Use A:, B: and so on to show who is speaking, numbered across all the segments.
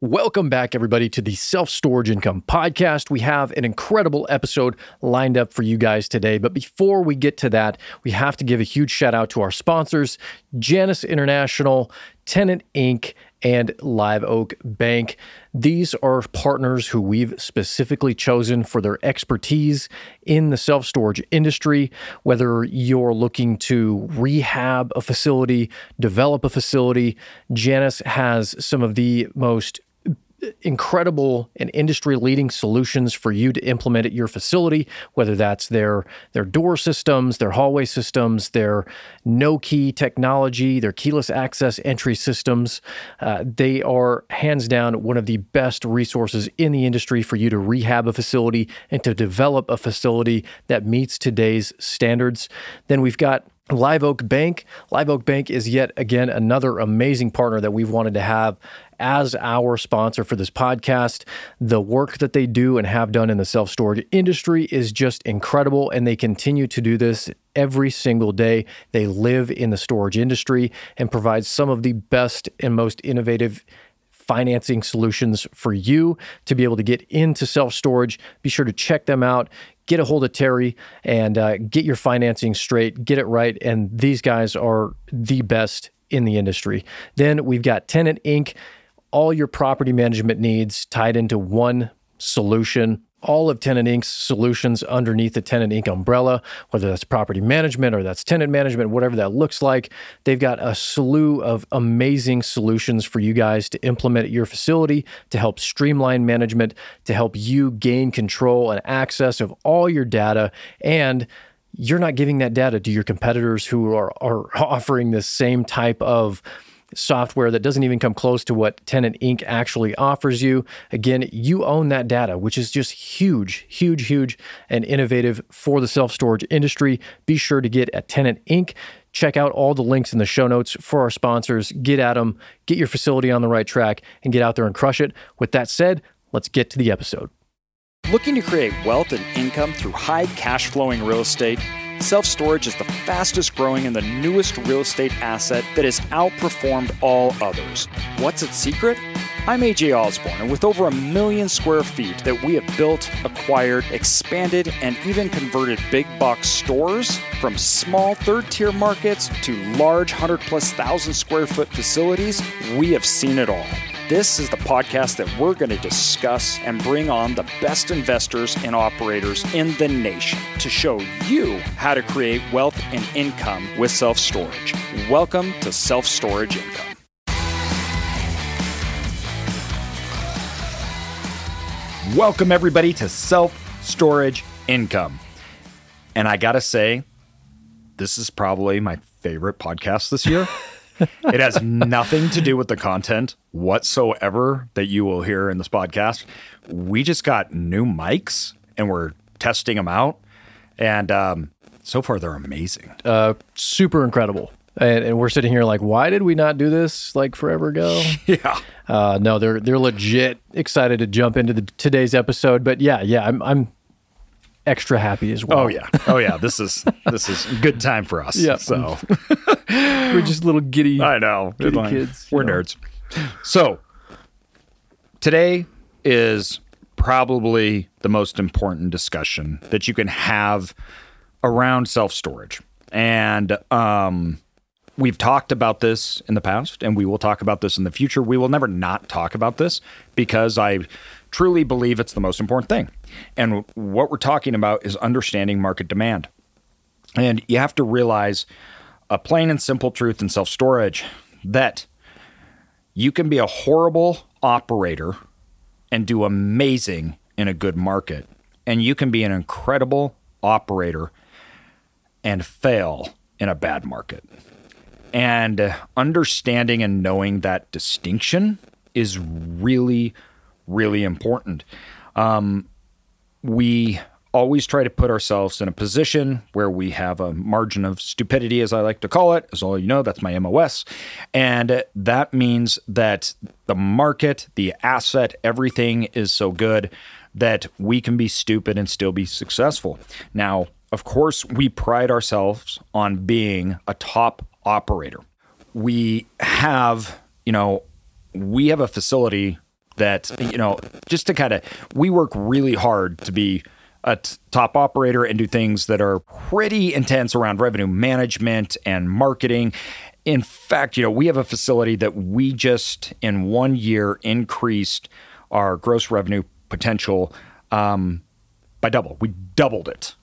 A: Welcome back, everybody, to the Self Storage Income Podcast. We have an incredible episode lined up for you guys today. But before we get to that, we have to give a huge shout out to our sponsors Janus International, Tenant Inc., and Live Oak Bank. These are partners who we've specifically chosen for their expertise in the self storage industry. Whether you're looking to rehab a facility, develop a facility, Janus has some of the most incredible and industry leading solutions for you to implement at your facility, whether that's their their door systems, their hallway systems, their no key technology, their keyless access entry systems. Uh, they are hands down one of the best resources in the industry for you to rehab a facility and to develop a facility that meets today's standards. Then we've got Live Oak Bank. Live Oak Bank is yet again another amazing partner that we've wanted to have as our sponsor for this podcast. The work that they do and have done in the self storage industry is just incredible, and they continue to do this every single day. They live in the storage industry and provide some of the best and most innovative financing solutions for you to be able to get into self storage. Be sure to check them out. Get a hold of Terry and uh, get your financing straight, get it right. And these guys are the best in the industry. Then we've got Tenant Inc all your property management needs tied into one solution. All of Tenant Inc.'s solutions underneath the Tenant Inc. umbrella, whether that's property management or that's tenant management, whatever that looks like, they've got a slew of amazing solutions for you guys to implement at your facility to help streamline management, to help you gain control and access of all your data and you're not giving that data to your competitors who are, are offering the same type of software that doesn't even come close to what Tenant Inc. actually offers you. Again, you own that data, which is just huge, huge, huge, and innovative for the self storage industry. Be sure to get at Tenant Inc. Check out all the links in the show notes for our sponsors. Get at them, get your facility on the right track, and get out there and crush it. With that said, let's get to the episode.
B: Looking to create wealth and income through high cash flowing real estate? Self storage is the fastest growing and the newest real estate asset that has outperformed all others. What's its secret? I'm AJ Osborne, and with over a million square feet that we have built, acquired, expanded, and even converted big box stores from small third tier markets to large 100 plus thousand square foot facilities, we have seen it all. This is the podcast that we're going to discuss and bring on the best investors and operators in the nation to show you how to create wealth and income with self storage. Welcome to Self Storage Income. Welcome, everybody, to Self Storage Income. And I got to say, this is probably my favorite podcast this year. it has nothing to do with the content whatsoever that you will hear in this podcast. We just got new mics and we're testing them out. And um, so far, they're amazing.
A: Uh, super incredible. And, and, we're sitting here like, why did we not do this like forever ago?
B: yeah.
A: Uh, no, they're they're legit excited to jump into the, today's episode. But yeah, yeah, I'm I'm extra happy as well.
B: Oh yeah, oh yeah. This is this is good time for us. Yeah. So
A: we're just little giddy.
B: I know.
A: Giddy kids.
B: We're nerds. So today is probably the most important discussion that you can have around self storage, and um, we've talked about this in the past, and we will talk about this in the future. We will never not talk about this because I truly believe it's the most important thing. And what we're talking about is understanding market demand. And you have to realize a plain and simple truth in self storage that you can be a horrible operator and do amazing in a good market. And you can be an incredible operator and fail in a bad market. And understanding and knowing that distinction is really, really important. Um, we always try to put ourselves in a position where we have a margin of stupidity, as I like to call it. As all you know, that's my MOS. And that means that the market, the asset, everything is so good that we can be stupid and still be successful. Now, of course, we pride ourselves on being a top operator. We have, you know, we have a facility that you know just to kind of we work really hard to be a t- top operator and do things that are pretty intense around revenue management and marketing. In fact, you know, we have a facility that we just in one year increased our gross revenue potential um, by double. We doubled it.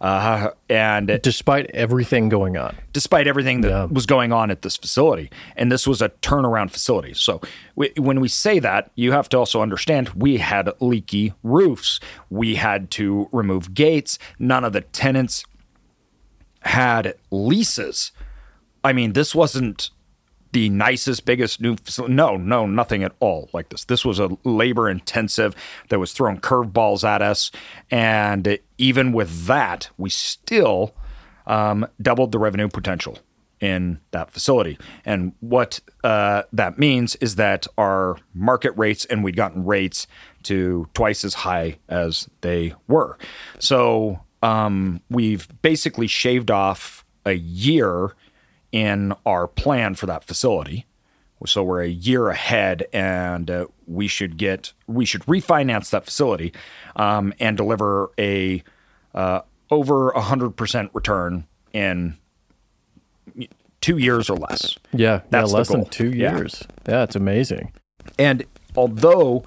B: Uh, and
A: despite everything going on,
B: despite everything that yeah. was going on at this facility, and this was a turnaround facility. So we, when we say that, you have to also understand we had leaky roofs. We had to remove gates. None of the tenants had leases. I mean, this wasn't the nicest, biggest new facility. No, no, nothing at all like this. This was a labor intensive that was throwing curveballs at us. And even with that, we still um, doubled the revenue potential in that facility. And what uh, that means is that our market rates, and we'd gotten rates to twice as high as they were. So um, we've basically shaved off a year in our plan for that facility. So we're a year ahead, and uh, we should get we should refinance that facility um, and deliver a uh, over hundred percent return in two years or less.
A: Yeah, That's yeah, less than two years. Yeah. yeah, it's amazing.
B: And although,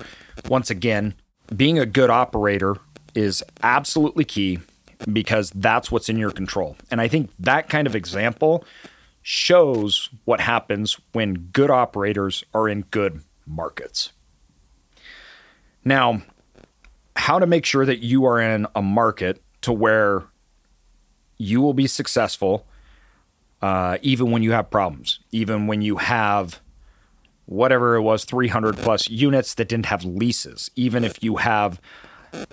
B: once again, being a good operator is absolutely key because that's what's in your control. And I think that kind of example shows what happens when good operators are in good markets. Now, how to make sure that you are in a market to where you will be successful uh, even when you have problems, even when you have whatever it was 300 plus units that didn't have leases, even if you have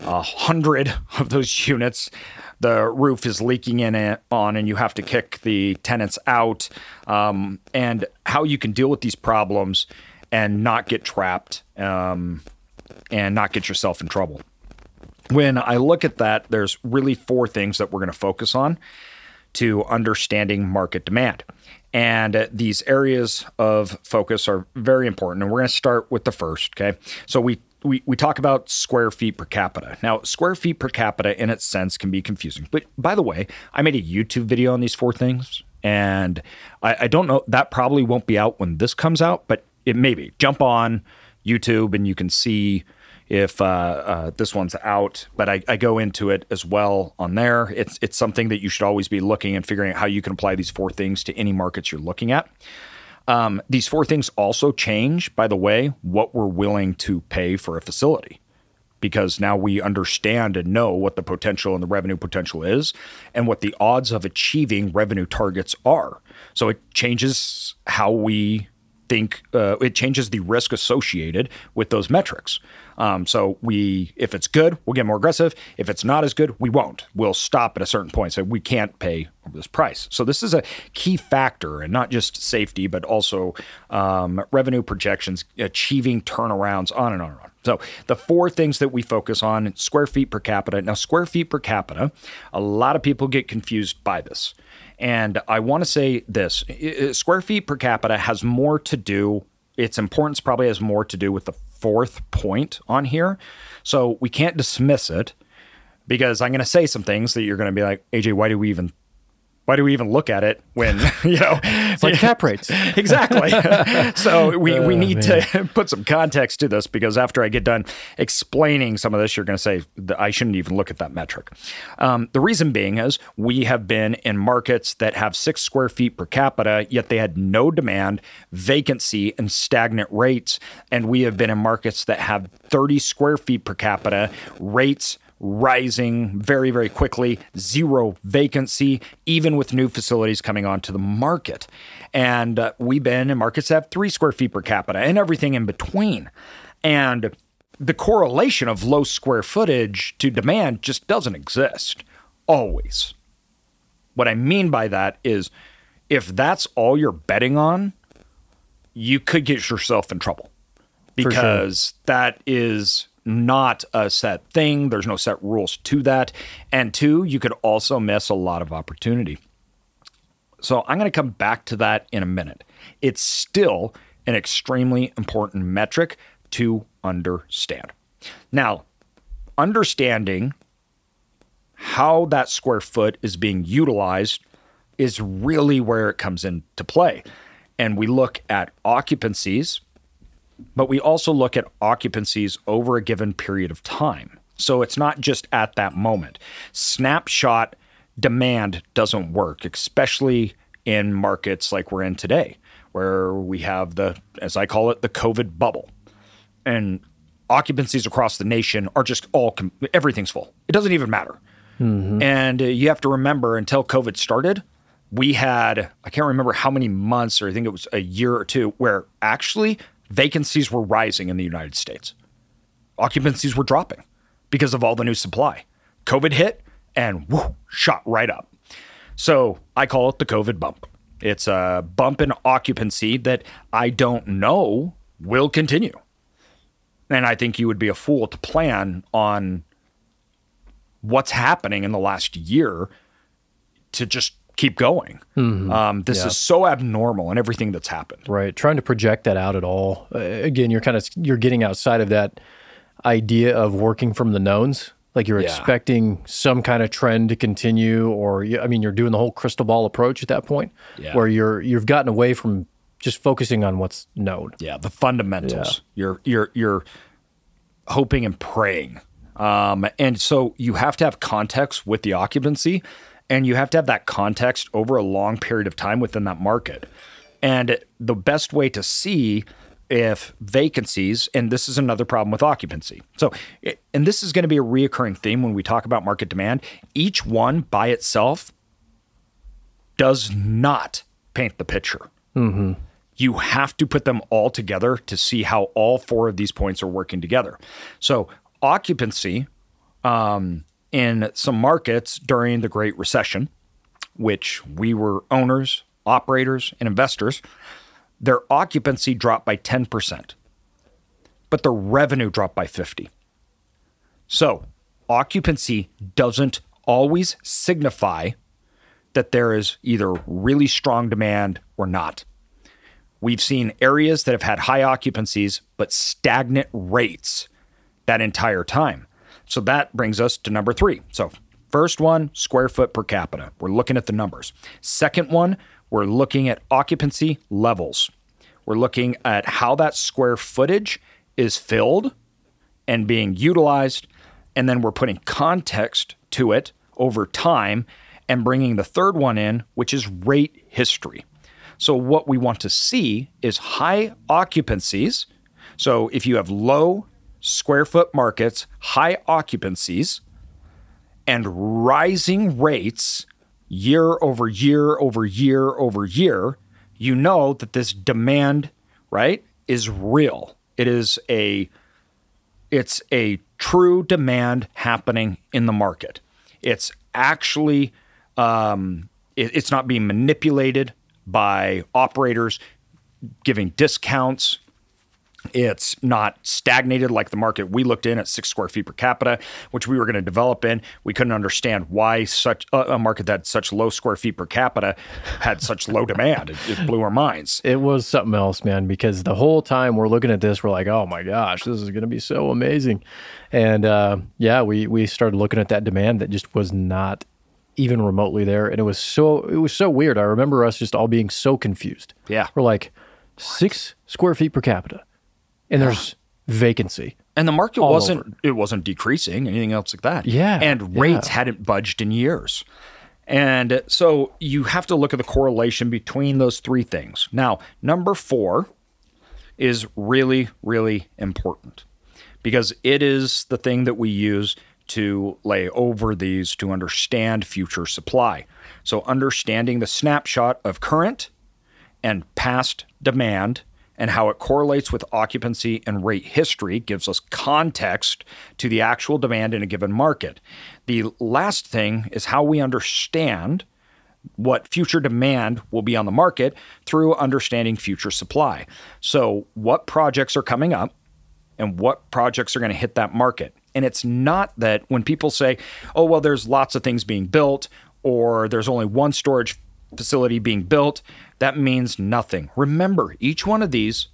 B: a hundred of those units the roof is leaking in it on and you have to kick the tenants out um, and how you can deal with these problems and not get trapped um, and not get yourself in trouble when i look at that there's really four things that we're going to focus on to understanding market demand and these areas of focus are very important. And we're going to start with the first. Okay. So we we, we talk about square feet per capita. Now, square feet per capita in its sense can be confusing. But by the way, I made a YouTube video on these four things, and I, I don't know, that probably won't be out when this comes out, but it may be. Jump on YouTube and you can see if uh, uh, this one's out. But I, I, go into it as well on there. It's it's something that you should always be looking and figuring out how you can apply these four things to any markets you're looking at. Um, these four things also change, by the way, what we're willing to pay for a facility because now we understand and know what the potential and the revenue potential is and what the odds of achieving revenue targets are. So it changes how we think, uh, it changes the risk associated with those metrics. Um, so we, if it's good, we'll get more aggressive. If it's not as good, we won't. We'll stop at a certain point. So we can't pay this price. So this is a key factor, and not just safety, but also um, revenue projections, achieving turnarounds, on and on and on. So the four things that we focus on: square feet per capita. Now, square feet per capita, a lot of people get confused by this. And I want to say this square feet per capita has more to do, its importance probably has more to do with the fourth point on here. So we can't dismiss it because I'm going to say some things that you're going to be like, AJ, why do we even why do we even look at it when you know?
A: It's like cap rates.
B: Exactly. So we, oh, we need man. to put some context to this because after i get done explaining some of this you're going to say i shouldn't even look at that metric. Um, the reason being is we have been in markets that have six square feet per capita yet they had no demand vacancy and stagnant rates. And we have been in markets that have 30 square feet per capita rates rising very, very quickly, zero vacancy, even with new facilities coming onto the market. And uh, we've been in markets that have three square feet per capita and everything in between. And the correlation of low square footage to demand just doesn't exist always. What I mean by that is if that's all you're betting on, you could get yourself in trouble because sure. that is not a set thing. There's no set rules to that. And two, you could also miss a lot of opportunity. So I'm going to come back to that in a minute. It's still an extremely important metric to understand. Now, understanding how that square foot is being utilized is really where it comes into play. And we look at occupancies, but we also look at occupancies over a given period of time. So it's not just at that moment. Snapshot demand doesn't work, especially in markets like we're in today, where we have the, as I call it, the COVID bubble. And occupancies across the nation are just all, everything's full. It doesn't even matter. Mm-hmm. And uh, you have to remember until COVID started, we had, I can't remember how many months, or I think it was a year or two, where actually vacancies were rising in the United States. Occupancies were dropping because of all the new supply. COVID hit and whoo, shot right up. So I call it the COVID bump. It's a bump in occupancy that I don't know will continue. And I think you would be a fool to plan on what's happening in the last year to just keep going. Mm-hmm. Um, this yeah. is so abnormal and everything that's happened.
A: Right. Trying to project that out at all. Uh, again, you're kind of you're getting outside of that idea of working from the knowns. Like you're yeah. expecting some kind of trend to continue, or I mean, you're doing the whole crystal ball approach at that point, yeah. where you're you've gotten away from just focusing on what's known.
B: Yeah, the fundamentals. You're you're you're hoping and praying um, and so you have to have context with the occupancy and you have to have that context over a long period of time within that market. And the best way to see if vacancies, and this is another problem with occupancy. So, and this is going to be a reoccurring theme when we talk about market demand. Each one by itself does not paint the picture. Mm-hmm. You have to put them all together to see how all four of these points are working together. So, occupancy um, in some markets during the Great Recession, which we were owners, operators, and investors, their occupancy dropped by 10%, but their revenue dropped by 50. So, occupancy doesn't always signify that there is either really strong demand or not. We've seen areas that have had high occupancies but stagnant rates that entire time. So that brings us to number three. So, first one, square foot per capita. We're looking at the numbers. Second one, we're looking at occupancy levels. We're looking at how that square footage is filled and being utilized. And then we're putting context to it over time and bringing the third one in, which is rate history. So, what we want to see is high occupancies. So, if you have low square foot markets, high occupancies, and rising rates year over year over year over year, you know that this demand, right, is real. It is a it's a true demand happening in the market. It's actually um, it, it's not being manipulated by operators giving discounts it's not stagnated like the market we looked in at six square feet per capita, which we were going to develop in. We couldn't understand why such a market that had such low square feet per capita had such low demand. It, it, blew our minds.
A: It was something else, man, because the whole time we're looking at this, we're like, oh my gosh, this is going to be so amazing. And uh, yeah, we, we started looking at that demand that just was not even remotely there. And it was so, it was so weird. I remember us just all being so confused.
B: Yeah.
A: We're like, six square feet per capita and there's vacancy.
B: And the market wasn't over. it wasn't decreasing, anything else like that.
A: Yeah.
B: And rates yeah. hadn't budged in years. And so you have to look at the correlation between those three things. Now, number 4 is really really important because it is the thing that we use to lay over these to understand future supply. So understanding the snapshot of current and past demand and how it correlates with occupancy and rate history gives us context to the actual demand in a given market. The last thing is how we understand what future demand will be on the market through understanding future supply. So, what projects are coming up and what projects are going to hit that market. And it's not that when people say, oh, well, there's lots of things being built or there's only one storage facility being built, that means nothing. Remember, each one of these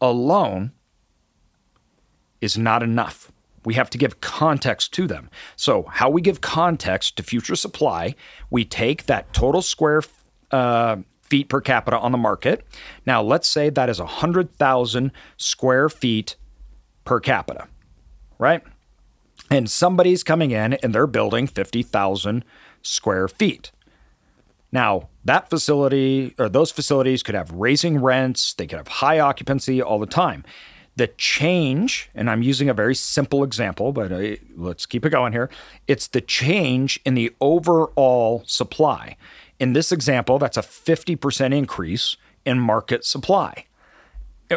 B: alone is not enough. We have to give context to them. So, how we give context to future supply, we take that total square uh, feet per capita on the market. Now, let's say that is 100,000 square feet per capita, right? And somebody's coming in and they're building 50,000 square feet. Now, that facility or those facilities could have raising rents, they could have high occupancy all the time. The change, and I'm using a very simple example, but uh, let's keep it going here. It's the change in the overall supply. In this example, that's a 50% increase in market supply.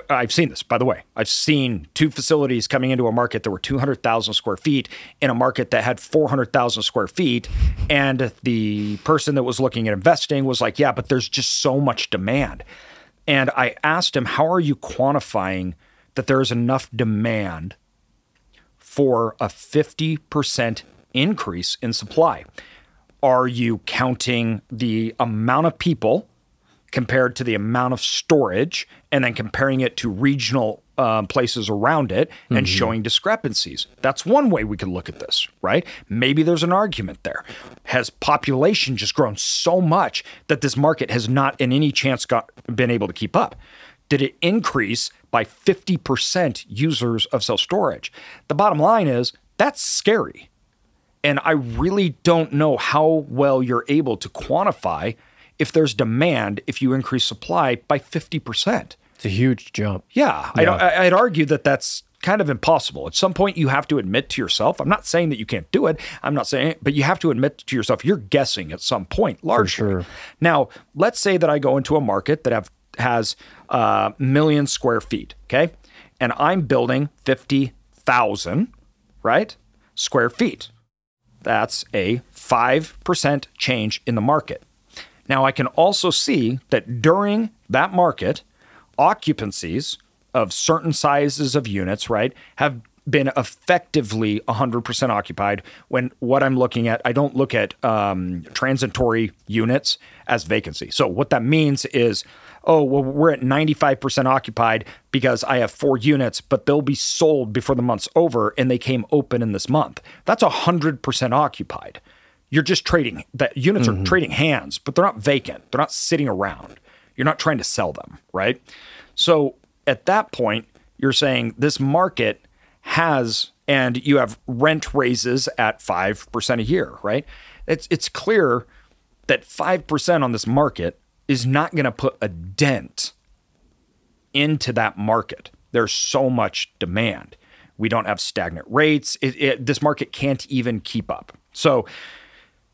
B: I've seen this, by the way. I've seen two facilities coming into a market that were 200,000 square feet in a market that had 400,000 square feet. And the person that was looking at investing was like, yeah, but there's just so much demand. And I asked him, how are you quantifying that there is enough demand for a 50% increase in supply? Are you counting the amount of people? Compared to the amount of storage and then comparing it to regional um, places around it and mm-hmm. showing discrepancies. That's one way we could look at this, right? Maybe there's an argument there. Has population just grown so much that this market has not, in any chance, got been able to keep up? Did it increase by 50% users of self storage? The bottom line is that's scary. And I really don't know how well you're able to quantify if there's demand if you increase supply by 50%.
A: It's a huge jump.
B: Yeah, yeah. I, I'd argue that that's kind of impossible. At some point, you have to admit to yourself. I'm not saying that you can't do it. I'm not saying, but you have to admit to yourself you're guessing at some point, largely. Sure. Now, let's say that I go into a market that have has a uh, million square feet. Okay, and I'm building fifty thousand, right, square feet. That's a five percent change in the market. Now, I can also see that during that market, occupancies of certain sizes of units, right, have been effectively 100% occupied when what I'm looking at, I don't look at um, transitory units as vacancy. So, what that means is, oh, well, we're at 95% occupied because I have four units, but they'll be sold before the month's over and they came open in this month. That's 100% occupied you're just trading that units mm-hmm. are trading hands, but they're not vacant. They're not sitting around. You're not trying to sell them, right? So at that point, you're saying this market has and you have rent raises at 5% a year, right? It's it's clear that 5% on this market is not going to put a dent into that market. There's so much demand. We don't have stagnant rates. It, it, this market can't even keep up. So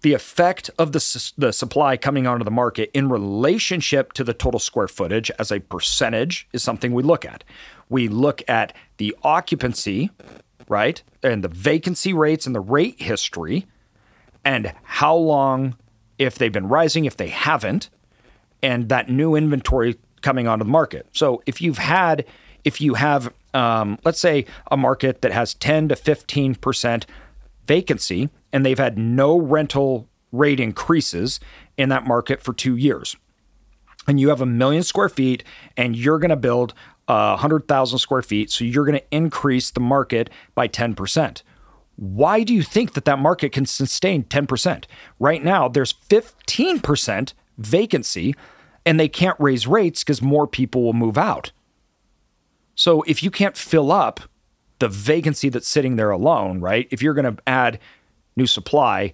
B: the effect of the, the supply coming onto the market in relationship to the total square footage as a percentage is something we look at. We look at the occupancy, right? And the vacancy rates and the rate history, and how long, if they've been rising, if they haven't, and that new inventory coming onto the market. So if you've had, if you have, um, let's say, a market that has 10 to 15% vacancy, and they've had no rental rate increases in that market for two years. And you have a million square feet, and you're going to build uh, 100,000 square feet. So you're going to increase the market by 10%. Why do you think that that market can sustain 10%? Right now, there's 15% vacancy, and they can't raise rates because more people will move out. So if you can't fill up the vacancy that's sitting there alone, right? If you're going to add new supply,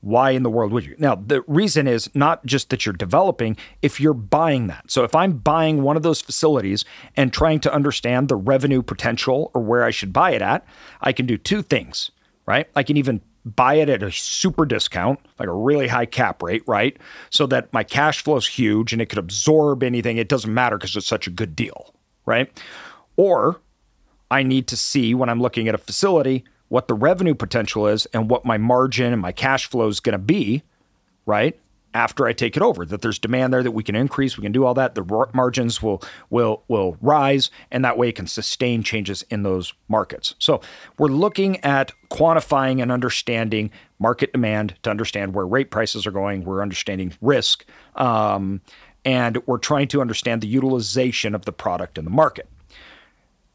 B: why in the world would you? Now, the reason is not just that you're developing, if you're buying that. So, if I'm buying one of those facilities and trying to understand the revenue potential or where I should buy it at, I can do two things, right? I can even buy it at a super discount, like a really high cap rate, right? So that my cash flow is huge and it could absorb anything. It doesn't matter because it's such a good deal, right? Or I need to see when I'm looking at a facility what the revenue potential is and what my margin and my cash flow is going to be, right? After I take it over, that there's demand there that we can increase, we can do all that. The margins will will will rise, and that way it can sustain changes in those markets. So we're looking at quantifying and understanding market demand to understand where rate prices are going. We're understanding risk, um, and we're trying to understand the utilization of the product in the market.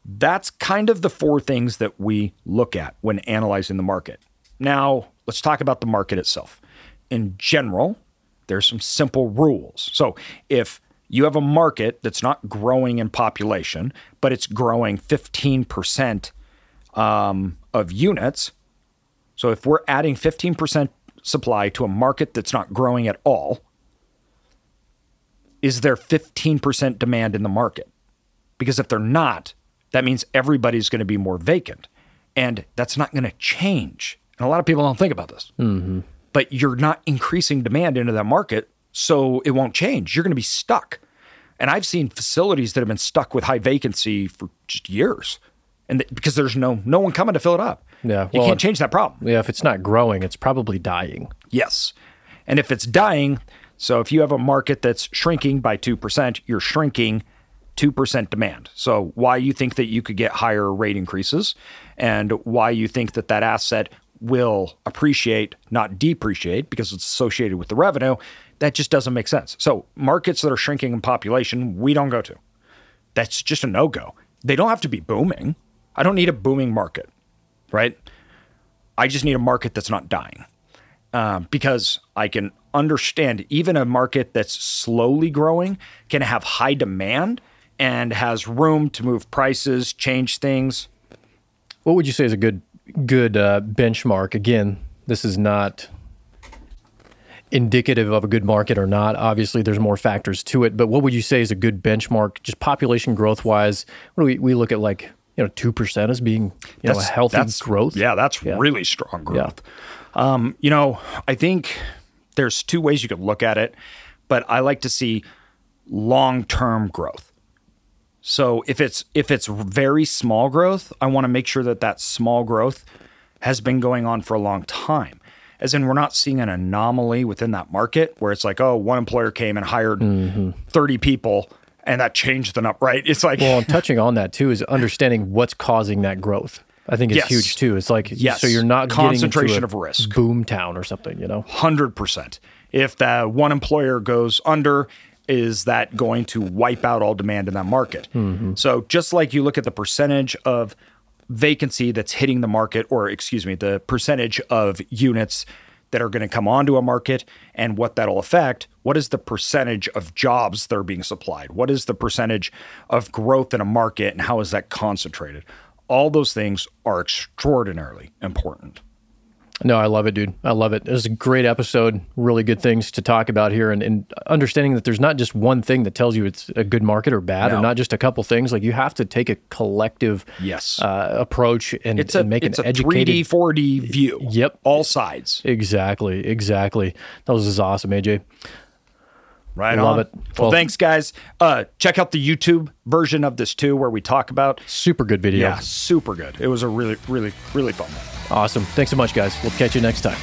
B: That's kind of the four things that we look at when analyzing the market. Now, let's talk about the market itself. In general, there's some simple rules. So, if you have a market that's not growing in population, but it's growing 15% um, of units. So, if we're adding 15% supply to a market that's not growing at all, is there 15% demand in the market? Because if they're not, that means everybody's going to be more vacant. And that's not going to change. And a lot of people don't think about this. Mm-hmm. But you're not increasing demand into that market, so it won't change. You're going to be stuck. And I've seen facilities that have been stuck with high vacancy for just years. And th- because there's no no one coming to fill it up.
A: Yeah,
B: You
A: well,
B: can't change that problem.
A: Yeah, if it's not growing, it's probably dying.
B: Yes. And if it's dying, so if you have a market that's shrinking by 2%, you're shrinking 2% demand. So why you think that you could get higher rate increases and why you think that that asset will appreciate, not depreciate because it's associated with the revenue, that just doesn't make sense. So markets that are shrinking in population, we don't go to. That's just a no-go. They don't have to be booming. I don't need a booming market, right? I just need a market that's not dying um, because I can understand even a market that's slowly growing can have high demand and has room to move prices, change things.
A: What would you say is a good good uh, benchmark? Again, this is not indicative of a good market or not. Obviously, there's more factors to it. But what would you say is a good benchmark, just population growth wise? What do we we look at like you know two percent as being you know a healthy
B: that's-
A: growth?
B: Yeah, that's really strong growth. Um, you know, I think there's two ways you could look at it, but I like to see long-term growth. So if it's if it's very small growth, I want to make sure that that small growth has been going on for a long time. As in, we're not seeing an anomaly within that market where it's like, oh, one employer came and hired mm-hmm. 30 people and that changed the number, right? It's like,
A: Well, and touching on that too is understanding what's causing that growth. I think it's
B: Yes.
A: huge too. It's like
B: Yes.
A: so you're not
B: Concentration of risk.
A: boom town or something, you know.
B: hundred percent. If that one employer goes under, is that going to wipe out all demand in that market? Mm-hmm. So just like you look at the percentage of vacancy that's hitting the market, or excuse me, the percentage of units that are going to come onto a market and what that'll affect. What is the percentage of jobs that are being supplied? What is the percentage of growth in a market and how is that concentrated? All those things are extraordinarily important.
A: No, I love it, dude. I love it. It was a great episode. Really good things to talk about here, and, and understanding that there's not just one thing that tells you it's a good market or bad, or not just a couple things. Like you have to take a collective
B: Yes.
A: uh, approach and,
B: It's a
A: and make
B: it's
A: an
B: a
A: educated.
B: 3D 4D view.
A: Yep.
B: all sides.
A: Exactly, exactly. That was awesome, AJ.
B: Right
A: Love
B: on.
A: it.
B: Well,
A: Well-
B: thanks, guys. Uh, check out the YouTube version of this too, where we talk about.
A: Super good video.
B: Yeah, super good. It was a really, really, really fun one.
A: Awesome. Thanks so much, guys. We'll catch you next time.